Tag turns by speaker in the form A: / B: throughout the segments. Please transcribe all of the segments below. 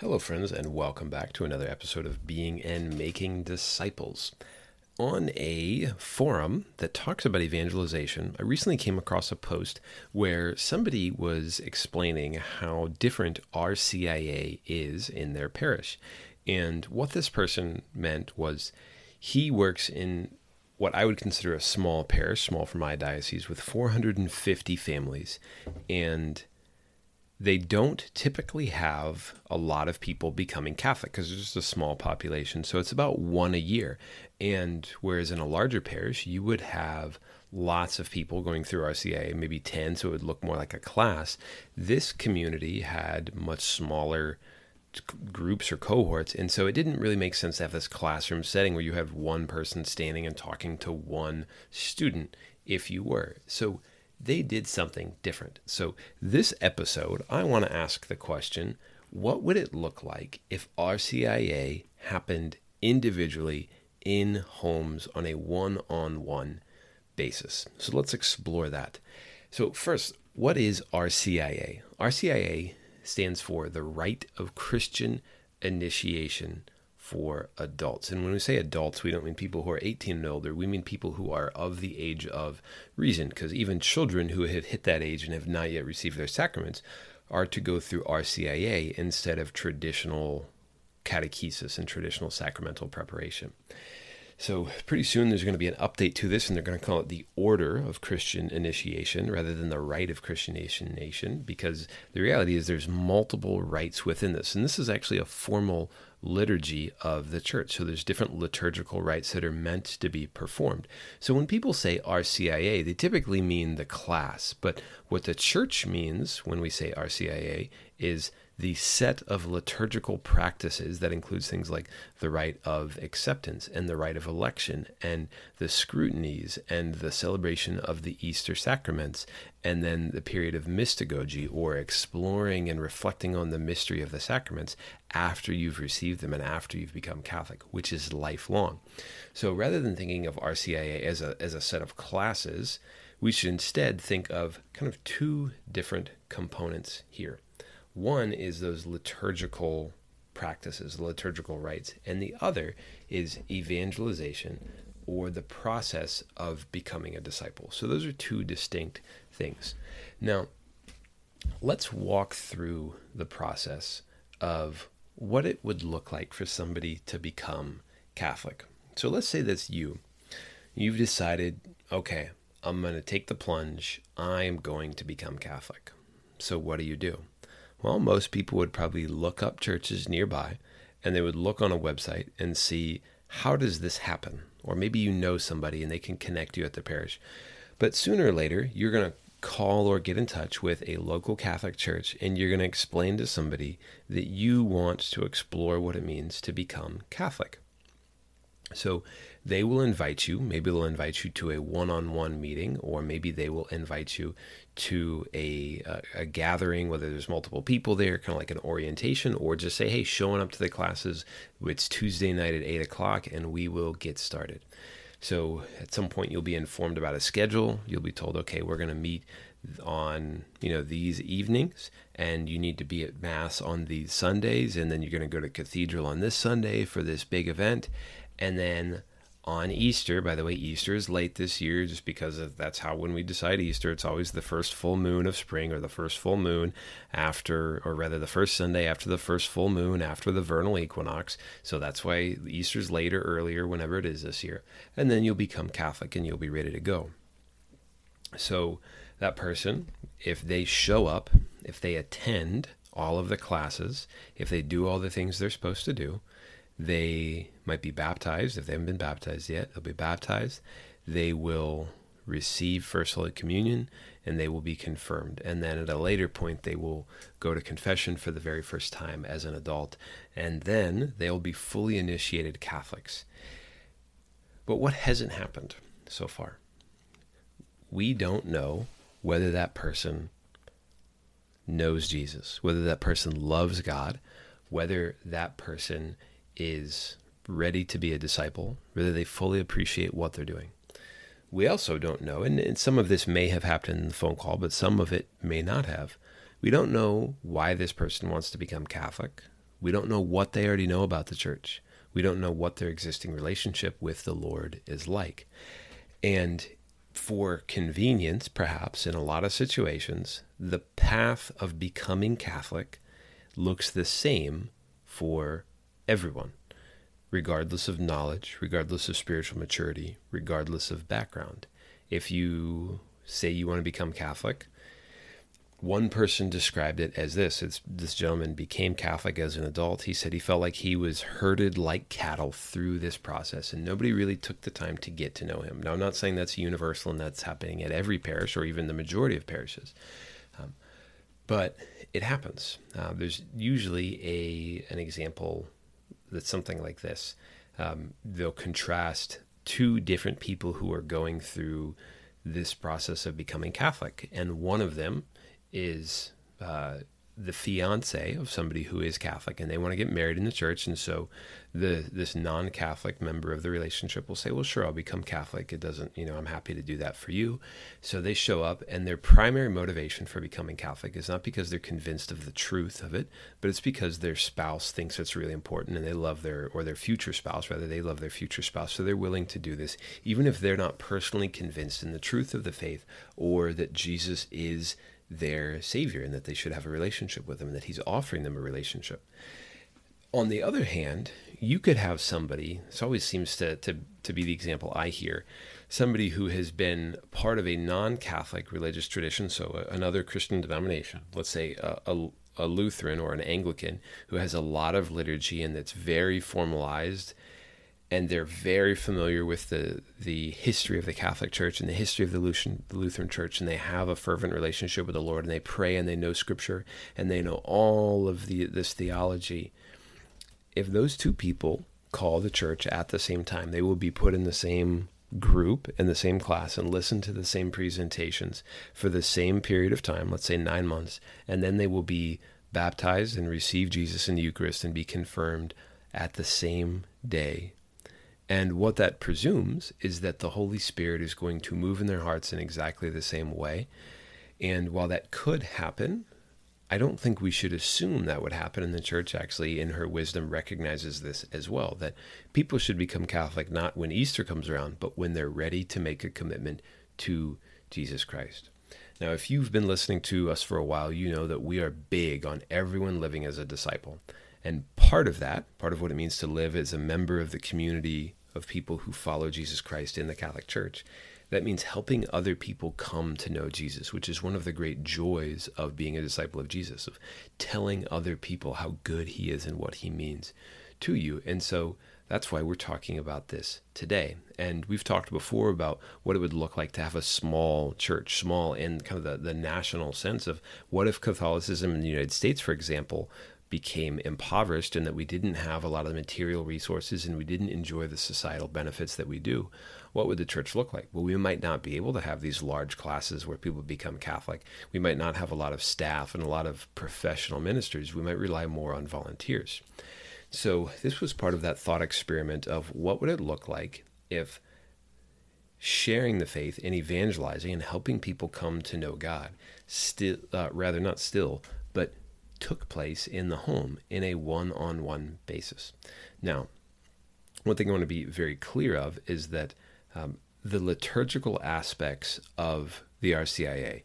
A: Hello, friends, and welcome back to another episode of Being and Making Disciples. On a forum that talks about evangelization, I recently came across a post where somebody was explaining how different RCIA is in their parish. And what this person meant was he works in what I would consider a small parish, small for my diocese, with 450 families. And they don't typically have a lot of people becoming Catholic because there's just a small population. So it's about one a year. And whereas in a larger parish, you would have lots of people going through RCA, maybe 10, so it would look more like a class. This community had much smaller groups or cohorts. And so it didn't really make sense to have this classroom setting where you have one person standing and talking to one student if you were. So they did something different. So, this episode, I want to ask the question what would it look like if RCIA happened individually in homes on a one on one basis? So, let's explore that. So, first, what is RCIA? RCIA stands for the Rite of Christian Initiation for adults. And when we say adults, we don't mean people who are 18 and older. We mean people who are of the age of reason, because even children who have hit that age and have not yet received their sacraments are to go through RCIA instead of traditional catechesis and traditional sacramental preparation. So, pretty soon there's going to be an update to this, and they're going to call it the Order of Christian Initiation rather than the Rite of Christian Initiation, because the reality is there's multiple rites within this. And this is actually a formal liturgy of the church. So there's different liturgical rites that are meant to be performed. So when people say RCIA, they typically mean the class. But what the church means when we say RCIA is the set of liturgical practices that includes things like the rite of acceptance and the rite of election and the scrutinies and the celebration of the Easter sacraments and then the period of mystagogy or exploring and reflecting on the mystery of the sacraments after you've received them and after you've become Catholic, which is lifelong. So rather than thinking of RCIA as a, as a set of classes, we should instead think of kind of two different components here. One is those liturgical practices, liturgical rites, and the other is evangelization or the process of becoming a disciple. So those are two distinct things. Now, let's walk through the process of what it would look like for somebody to become Catholic. So let's say that's you. You've decided, okay, I'm going to take the plunge. I am going to become Catholic. So what do you do? Well, most people would probably look up churches nearby and they would look on a website and see how does this happen? Or maybe you know somebody and they can connect you at the parish. But sooner or later, you're going to call or get in touch with a local Catholic church and you're going to explain to somebody that you want to explore what it means to become Catholic. So they will invite you. Maybe they'll invite you to a one-on-one meeting, or maybe they will invite you to a, a, a gathering, whether there's multiple people there, kind of like an orientation, or just say, "Hey, showing up to the classes. It's Tuesday night at eight o'clock, and we will get started." So at some point, you'll be informed about a schedule. You'll be told, "Okay, we're going to meet on you know these evenings and you need to be at mass on these sundays and then you're going to go to cathedral on this sunday for this big event and then on Easter, by the way, Easter is late this year just because of, that's how when we decide Easter, it's always the first full moon of spring or the first full moon after, or rather the first Sunday after the first full moon after the vernal equinox. So that's why Easter's later, earlier, whenever it is this year. And then you'll become Catholic and you'll be ready to go. So that person, if they show up, if they attend all of the classes, if they do all the things they're supposed to do, they might be baptized. If they haven't been baptized yet, they'll be baptized. They will receive First Holy Communion and they will be confirmed. And then at a later point, they will go to confession for the very first time as an adult. And then they'll be fully initiated Catholics. But what hasn't happened so far? We don't know whether that person knows Jesus, whether that person loves God, whether that person is ready to be a disciple, whether they fully appreciate what they're doing. We also don't know, and, and, some of this may have happened in the phone call, but some of it may not have. We don't know why this person wants to become Catholic. We don't know what they already know about the church. We don't know what their existing relationship with the Lord is like. And for convenience, perhaps in a lot of situations, the path of becoming Catholic looks the same for everyone, regardless of knowledge, regardless of spiritual maturity, regardless of background. If you say you want to become Catholic, one person described it as this. It's, this gentleman became catholic as an adult. He said he felt like he was herded like cattle through this process and nobody really took the time to get to know him. Now i'm not saying that's universal and that's happening at every parish or even the majority of parishes um, but it happens. Uh, there's usually a an example that's something like this um, they'll contrast two different people who are going through this process of becoming catholic. And one of them is uh, the fiance of somebody who is Catholic and they want to get married in the church. And so the this non Catholic member of the relationship will say, Well, sure, I'll become Catholic. It doesn't, you know, I'm happy to do that for you. So they show up, and their primary motivation for becoming Catholic is not because they're convinced of the truth of it, but it's because their spouse thinks it's really important and they love their, or their future spouse, rather, they love their future spouse. So they're willing to do this, even if they're not personally convinced in the truth of the faith or that Jesus is their Savior and that they should have a relationship with Him and that He's offering them a relationship. On the other hand, you could have somebody, this always seems to, to, to be the example I hear, somebody who has been part of a non Catholic religious tradition, so another Christian denomination, let's say a, a, a Lutheran or an Anglican, who has a lot of liturgy and that's very formalized and they're very familiar with the the history of the Catholic Church and the history of the Lutheran, the Lutheran Church, and they have a fervent relationship with the Lord, and they pray and they know Scripture and they know all of the this theology. If those two people call the church at the same time, they will be put in the same group in the same class and listen to the same presentations for the same period of time, let's say nine months, and then they will be baptized and receive Jesus in the Eucharist and be confirmed at the same day and what that presumes is that the Holy Spirit is going to move in their hearts in exactly the same way. And while that could happen, I don't think we should assume that would happen. And the church actually, in her wisdom, recognizes this as well that people should become Catholic not when Easter comes around, but when they're ready to make a commitment to Jesus Christ. Now, if you've been listening to us for a while, you know that we are big on everyone living as a disciple. And part of that, part of what it means to live as a member of the community of people who follow Jesus Christ in the Catholic Church, that means helping other people come to know Jesus, which is one of the great joys of being a disciple of Jesus, of telling other people how good he is and what he means to you. And so that's why we're talking about this today. And we've talked before about what it would look like to have a small church, small in kind of the, the national sense of what if Catholicism in the United States, for example, became impoverished and that we didn't have a lot of the material resources and we didn't enjoy the societal benefits that we do, what would the church look like? Well, we might not be able to have these large classes where people become Catholic. We might not have a lot of staff and a lot of professional ministers. We might rely more on volunteers. So, this was part of that thought experiment of what would it look like if sharing the faith and evangelizing and helping people come to know God, still, uh, rather not still, but took place in the home in a one on one basis. Now, one thing I want to be very clear of is that um, the liturgical aspects of the RCIA,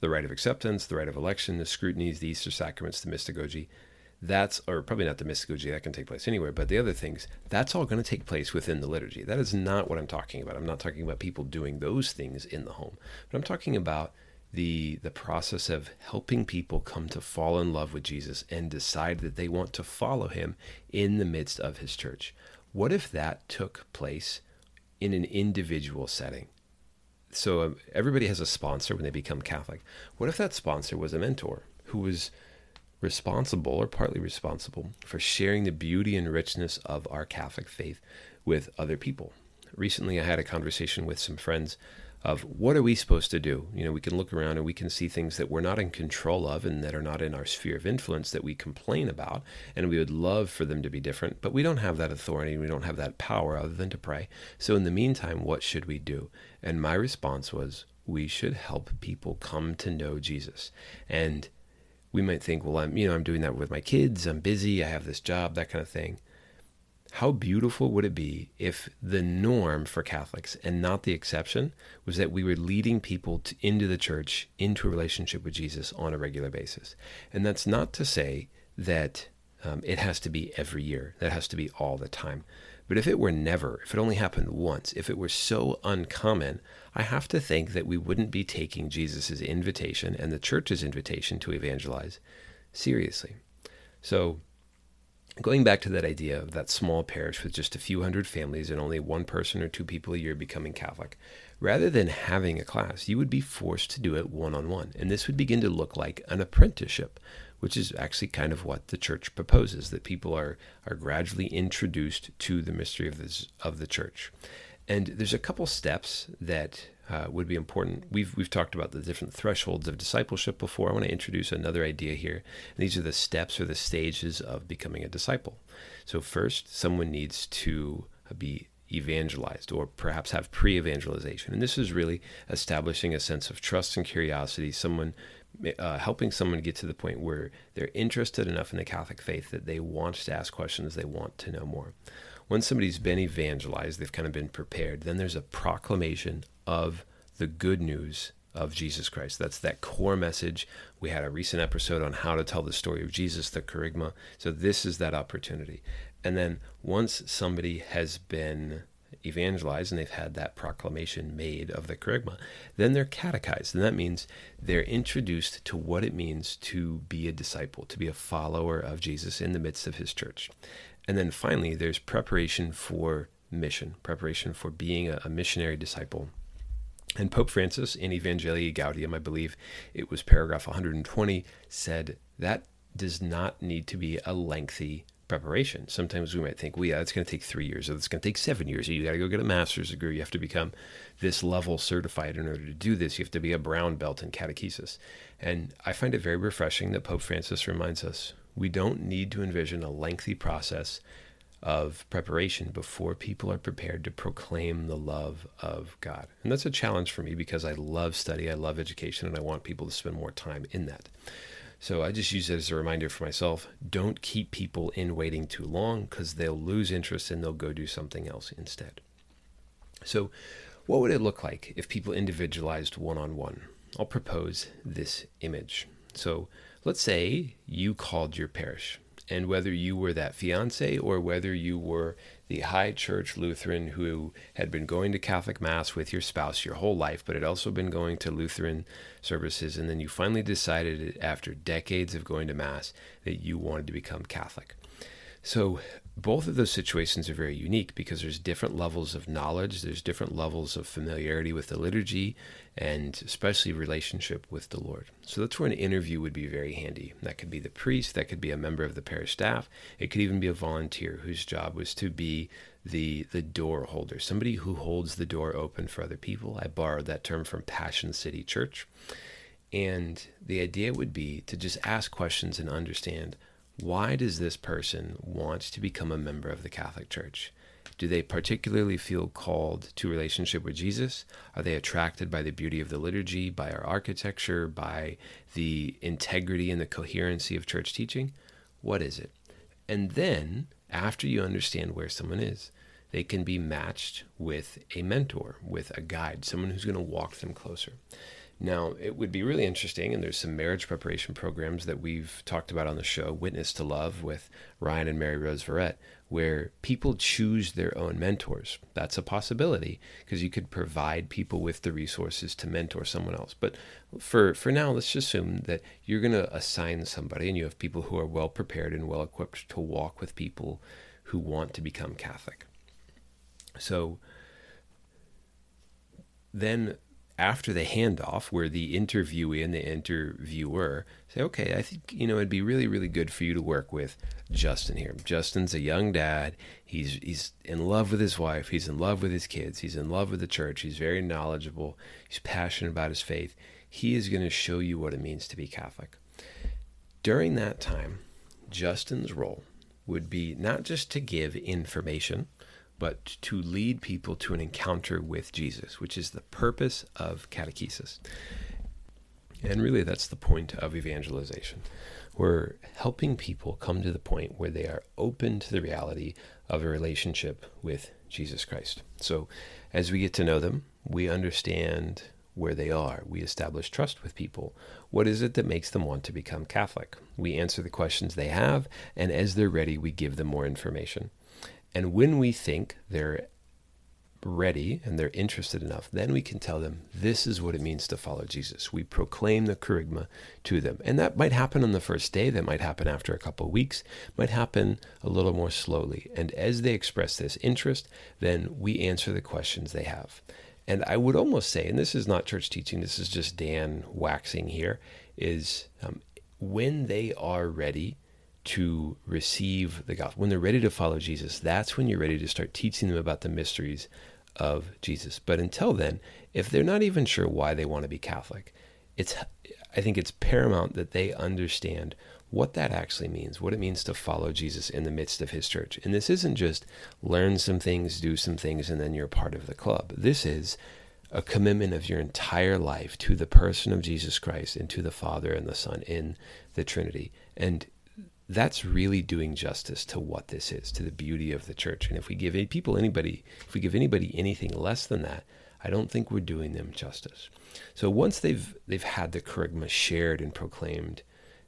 A: the rite of acceptance, the rite of election, the scrutinies, the Easter sacraments, the mystagogy, that's, or probably not the mystagogy, that can take place anywhere, but the other things, that's all going to take place within the liturgy. That is not what I'm talking about. I'm not talking about people doing those things in the home, but I'm talking about the the process of helping people come to fall in love with Jesus and decide that they want to follow him in the midst of his church. What if that took place in an individual setting? So um, everybody has a sponsor when they become Catholic. What if that sponsor was a mentor who was responsible or partly responsible for sharing the beauty and richness of our Catholic faith with other people? Recently, I had a conversation with some friends of what are we supposed to do? You know, we can look around and we can see things that we're not in control of and that are not in our sphere of influence that we complain about, and we would love for them to be different, but we don't have that authority and we don't have that power other than to pray. So, in the meantime, what should we do? And my response was, we should help people come to know Jesus. And we might think, well, I'm, you know, I'm doing that with my kids, I'm busy, I have this job, that kind of thing. How beautiful would it be if the norm for Catholics and not the exception was that we were leading people to, into the church, into a relationship with Jesus on a regular basis? And that's not to say that um, it has to be every year, that has to be all the time. But if it were never, if it only happened once, if it were so uncommon, I have to think that we wouldn't be taking Jesus' invitation and the church's invitation to evangelize seriously. So, going back to that idea of that small parish with just a few hundred families and only one person or two people a year becoming Catholic, rather than having a class, you would be forced to do it one on one. And this would begin to look like an apprenticeship, which is actually kind of what the church proposes that people are, are gradually introduced to the mystery of, this, of the church. And there's a couple steps that uh, would be important. We've we've talked about the different thresholds of discipleship before. I want to introduce another idea here. And these are the steps or the stages of becoming a disciple. So first, someone needs to be evangelized or perhaps have pre-evangelization, and this is really establishing a sense of trust and curiosity. Someone uh, helping someone get to the point where they're interested enough in the Catholic faith that they want to ask questions, they want to know more. Once somebody's been evangelized, they've kind of been prepared, then there's a proclamation of the good news of Jesus Christ. That's that core message. We had a recent episode on how to tell the story of Jesus, the kerygma. So this is that opportunity. And then once somebody has been evangelized and they've had that proclamation made of the kerygma, then they're catechized. And that means they're introduced to what it means to be a disciple, to be a follower of Jesus in the midst of his church. And then finally, there's preparation for mission, preparation for being a, a missionary disciple. And Pope Francis in Evangelii Gaudium, I believe it was paragraph 120, said that does not need to be a lengthy preparation. Sometimes we might think, well, yeah, it's going to take three years, or it's going to take seven years. Or you got to go get a master's degree. You have to become this level certified in order to do this. You have to be a brown belt in catechesis. And I find it very refreshing that Pope Francis reminds us we don't need to envision a lengthy process of preparation before people are prepared to proclaim the love of God. And that's a challenge for me because I love study, I love education, and I want people to spend more time in that. So I just use it as a reminder for myself don't keep people in waiting too long because they'll lose interest and they'll go do something else instead. So, what would it look like if people individualized one on one? I'll propose this image. So, let's say you called your parish and whether you were that fiance or whether you were the high church Lutheran who had been going to Catholic Mass with your spouse your whole life, but had also been going to Lutheran services, and then you finally decided after decades of going to Mass that you wanted to become Catholic. So both of those situations are very unique because there's different levels of knowledge, there's different levels of familiarity with the liturgy, and especially relationship with the Lord. So that's where an interview would be very handy. That could be the priest, that could be a member of the parish staff, it could even be a volunteer whose job was to be the the door holder, somebody who holds the door open for other people. I borrowed that term from Passion City Church. And the idea would be to just ask questions and understand why does this person want to become a member of the Catholic Church? Do they particularly feel called to relationship with Jesus? Are they attracted by the beauty of the liturgy, by our architecture, by the integrity and the coherency of church teaching? What is it? And then, after you understand where someone is, they can be matched with a mentor, with a guide, someone who's going to walk them closer. Now, it would be really interesting, and there's some marriage preparation programs that we've talked about on the show, Witness to Love with Ryan and Mary Rose Verret, where people choose their own mentors. That's a possibility because you could provide people with the resources to mentor someone else. But for, for now, let's just assume that you're going to assign somebody and you have people who are well prepared and well equipped to walk with people who want to become Catholic. So then after the handoff, where the interviewee and the interviewer say, okay, I think, you know, it'd be really, really good for you to work with Justin here. Justin's a young dad. He's, he's in love with his wife. He's in love with his kids. He's in love with the church. He's very knowledgeable. He's passionate about his faith. He is going to show you what it means to be Catholic. During that time, Justin's role would be not just to give information, but to lead people to an encounter with Jesus, which is the purpose of catechesis. And really, that's the point of evangelization. We're helping people come to the point where they are open to the reality of a relationship with Jesus Christ. So, as we get to know them, we understand where they are. We establish trust with people. What is it that makes them want to become Catholic? We answer the questions they have, and as they're ready, we give them more information. And when we think they're ready and they're interested enough, then we can tell them this is what it means to follow Jesus. We proclaim the kerygma to them. And that might happen on the first day, that might happen after a couple of weeks, might happen a little more slowly. And as they express this interest, then we answer the questions they have. And I would almost say, and this is not church teaching, this is just Dan waxing here, is um, when they are ready to receive the gospel, when they're ready to follow Jesus, that's when you're ready to start teaching them about the mysteries of Jesus. But until then, if they're not even sure why they want to be Catholic, it's I think it's paramount that they understand what that actually means, what it means to follow Jesus in the midst of his church. And this isn't just learn some things, do some things, and then you're part of the club. This is a commitment of your entire life to the person of Jesus Christ and to the Father and the Son in the Trinity. And that's really doing justice to what this is, to the beauty of the church. And if we give people anybody, if we give anybody anything less than that, I don't think we're doing them justice. So once they've they've had the kerygma shared and proclaimed,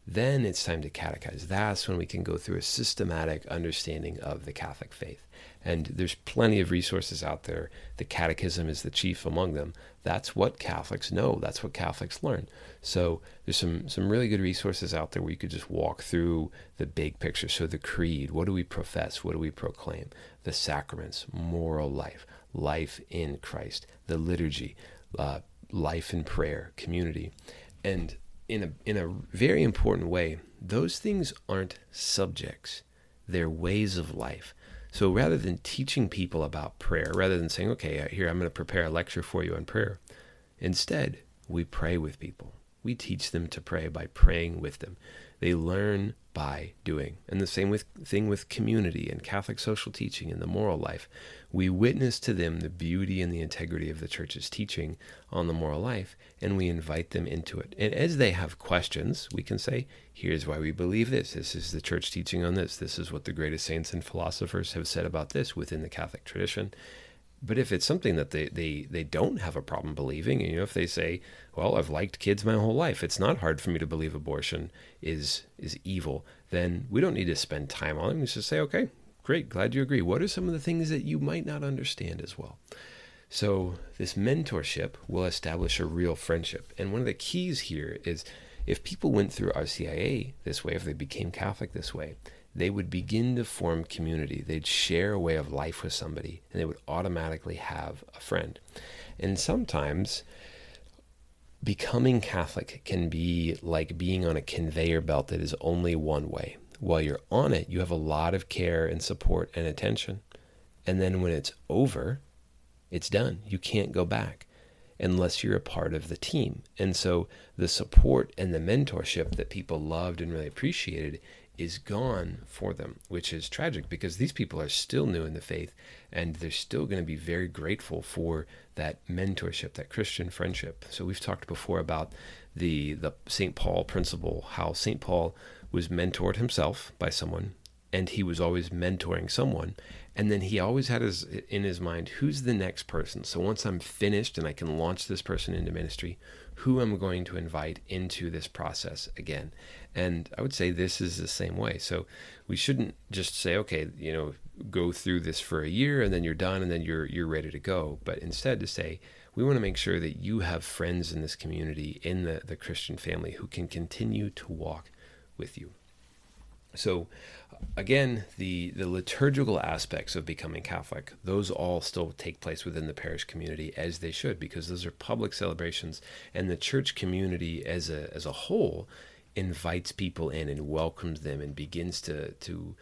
A: then it's time to catechize. That's when we can go through a systematic understanding of the Catholic faith. And there's plenty of resources out there. The Catechism is the chief among them. That's what Catholics know. That's what Catholics learn. So there's some some really good resources out there where you could just walk through the big picture. So the creed, what do we profess? What do we proclaim? The sacraments, moral life, life in Christ, the liturgy, uh, life in prayer, community, and in a in a very important way, those things aren't subjects; they're ways of life. So rather than teaching people about prayer, rather than saying, "Okay, uh, here I'm going to prepare a lecture for you on prayer," instead we pray with people. We teach them to pray by praying with them. They learn by doing. And the same with, thing with community and Catholic social teaching and the moral life. We witness to them the beauty and the integrity of the church's teaching on the moral life, and we invite them into it. And as they have questions, we can say, here's why we believe this. This is the church teaching on this. This is what the greatest saints and philosophers have said about this within the Catholic tradition. But if it's something that they, they, they don't have a problem believing, you know, if they say, well, I've liked kids my whole life, it's not hard for me to believe abortion is is evil, then we don't need to spend time on it. We just say, okay, great, glad you agree. What are some of the things that you might not understand as well? So this mentorship will establish a real friendship. And one of the keys here is if people went through RCIA this way, if they became Catholic this way, they would begin to form community. They'd share a way of life with somebody, and they would automatically have a friend. And sometimes becoming Catholic can be like being on a conveyor belt that is only one way. While you're on it, you have a lot of care and support and attention. And then when it's over, it's done. You can't go back unless you're a part of the team. And so the support and the mentorship that people loved and really appreciated is gone for them, which is tragic because these people are still new in the faith and they're still going to be very grateful for that mentorship, that Christian friendship. So we've talked before about the the St. Paul principle, how St. Paul was mentored himself by someone and he was always mentoring someone and then he always had his in his mind who's the next person so once i'm finished and i can launch this person into ministry who am i going to invite into this process again and I would say this is the same way. So we shouldn't just say, okay, you know, go through this for a year and then you're done and then you're you're ready to go. But instead to say, we want to make sure that you have friends in this community, in the, the Christian family, who can continue to walk with you. So again, the, the liturgical aspects of becoming Catholic, those all still take place within the parish community as they should, because those are public celebrations, and the church community as a as a whole invites people in and welcomes them and begins to to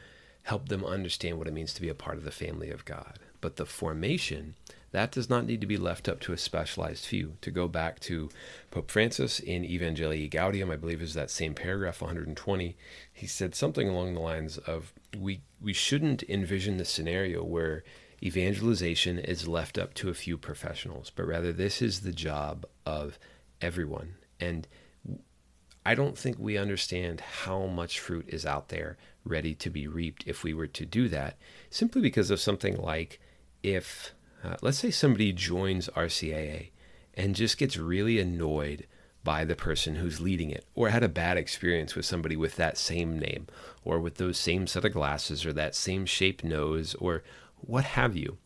A: help them understand what it means to be a part of the family of God. But the formation that does not need to be left up to a specialized few. To go back to Pope Francis in Evangelii Gaudium, I believe is that same paragraph 120, he said something along the lines of we we shouldn't envision the scenario where evangelization is left up to a few professionals, but rather this is the job of everyone. And I don't think we understand how much fruit is out there ready to be reaped if we were to do that, simply because of something like if, uh, let's say, somebody joins RCIA and just gets really annoyed by the person who's leading it, or had a bad experience with somebody with that same name, or with those same set of glasses, or that same shaped nose, or what have you.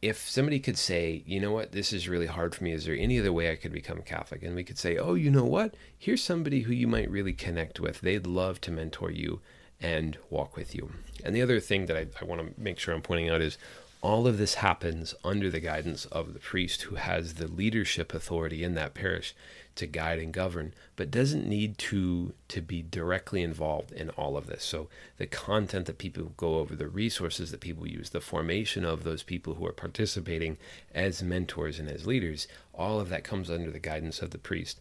A: If somebody could say, you know what, this is really hard for me, is there any other way I could become Catholic? And we could say, oh, you know what, here's somebody who you might really connect with. They'd love to mentor you and walk with you. And the other thing that I, I want to make sure I'm pointing out is all of this happens under the guidance of the priest who has the leadership authority in that parish to guide and govern but doesn't need to to be directly involved in all of this. So the content that people go over the resources that people use the formation of those people who are participating as mentors and as leaders all of that comes under the guidance of the priest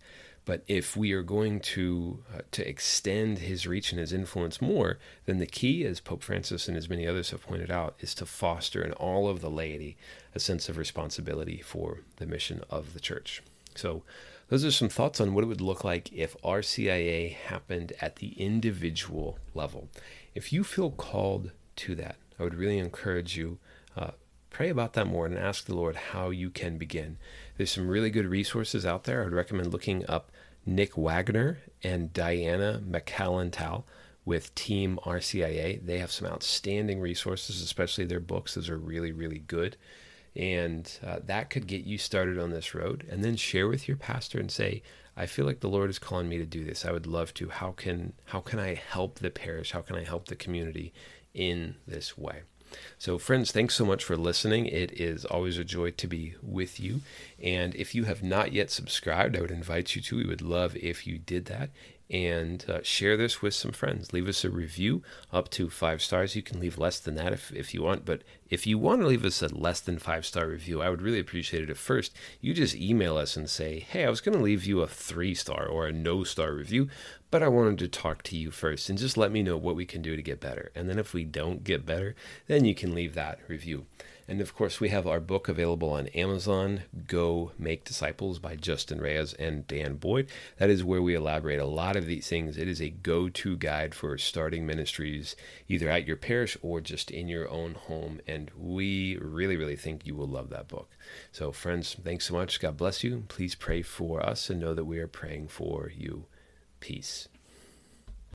A: but if we are going to uh, to extend his reach and his influence more, then the key, as Pope Francis and as many others have pointed out, is to foster in all of the laity a sense of responsibility for the mission of the church. So, those are some thoughts on what it would look like if RCIA happened at the individual level. If you feel called to that, I would really encourage you. Uh, pray about that more and ask the Lord how you can begin. There's some really good resources out there. I would recommend looking up Nick Wagner and Diana Macalintal with Team RCIA. They have some outstanding resources, especially their books. Those are really, really good. And uh, that could get you started on this road. And then share with your pastor and say, I feel like the Lord is calling me to do this. I would love to. How can how can I help the parish? How can I help the community in this way? So, friends, thanks so much for listening. It is always a joy to be with you. And if you have not yet subscribed, I would invite you to. We would love if you did that and uh, share this with some friends. Leave us a review up to five stars. You can leave less than that if, if you want, but if you want to leave us a less than five star review, I would really appreciate it at first you just email us and say, Hey, I was going to leave you a three star or a no star review, but I wanted to talk to you first and just let me know what we can do to get better. And then if we don't get better, then you can leave that review. And of course, we have our book available on Amazon, Go Make Disciples by Justin Reyes and Dan Boyd. That is where we elaborate a lot of these things. It is a go to guide for starting ministries, either at your parish or just in your own home. And we really, really think you will love that book. So, friends, thanks so much. God bless you. Please pray for us and know that we are praying for you. Peace.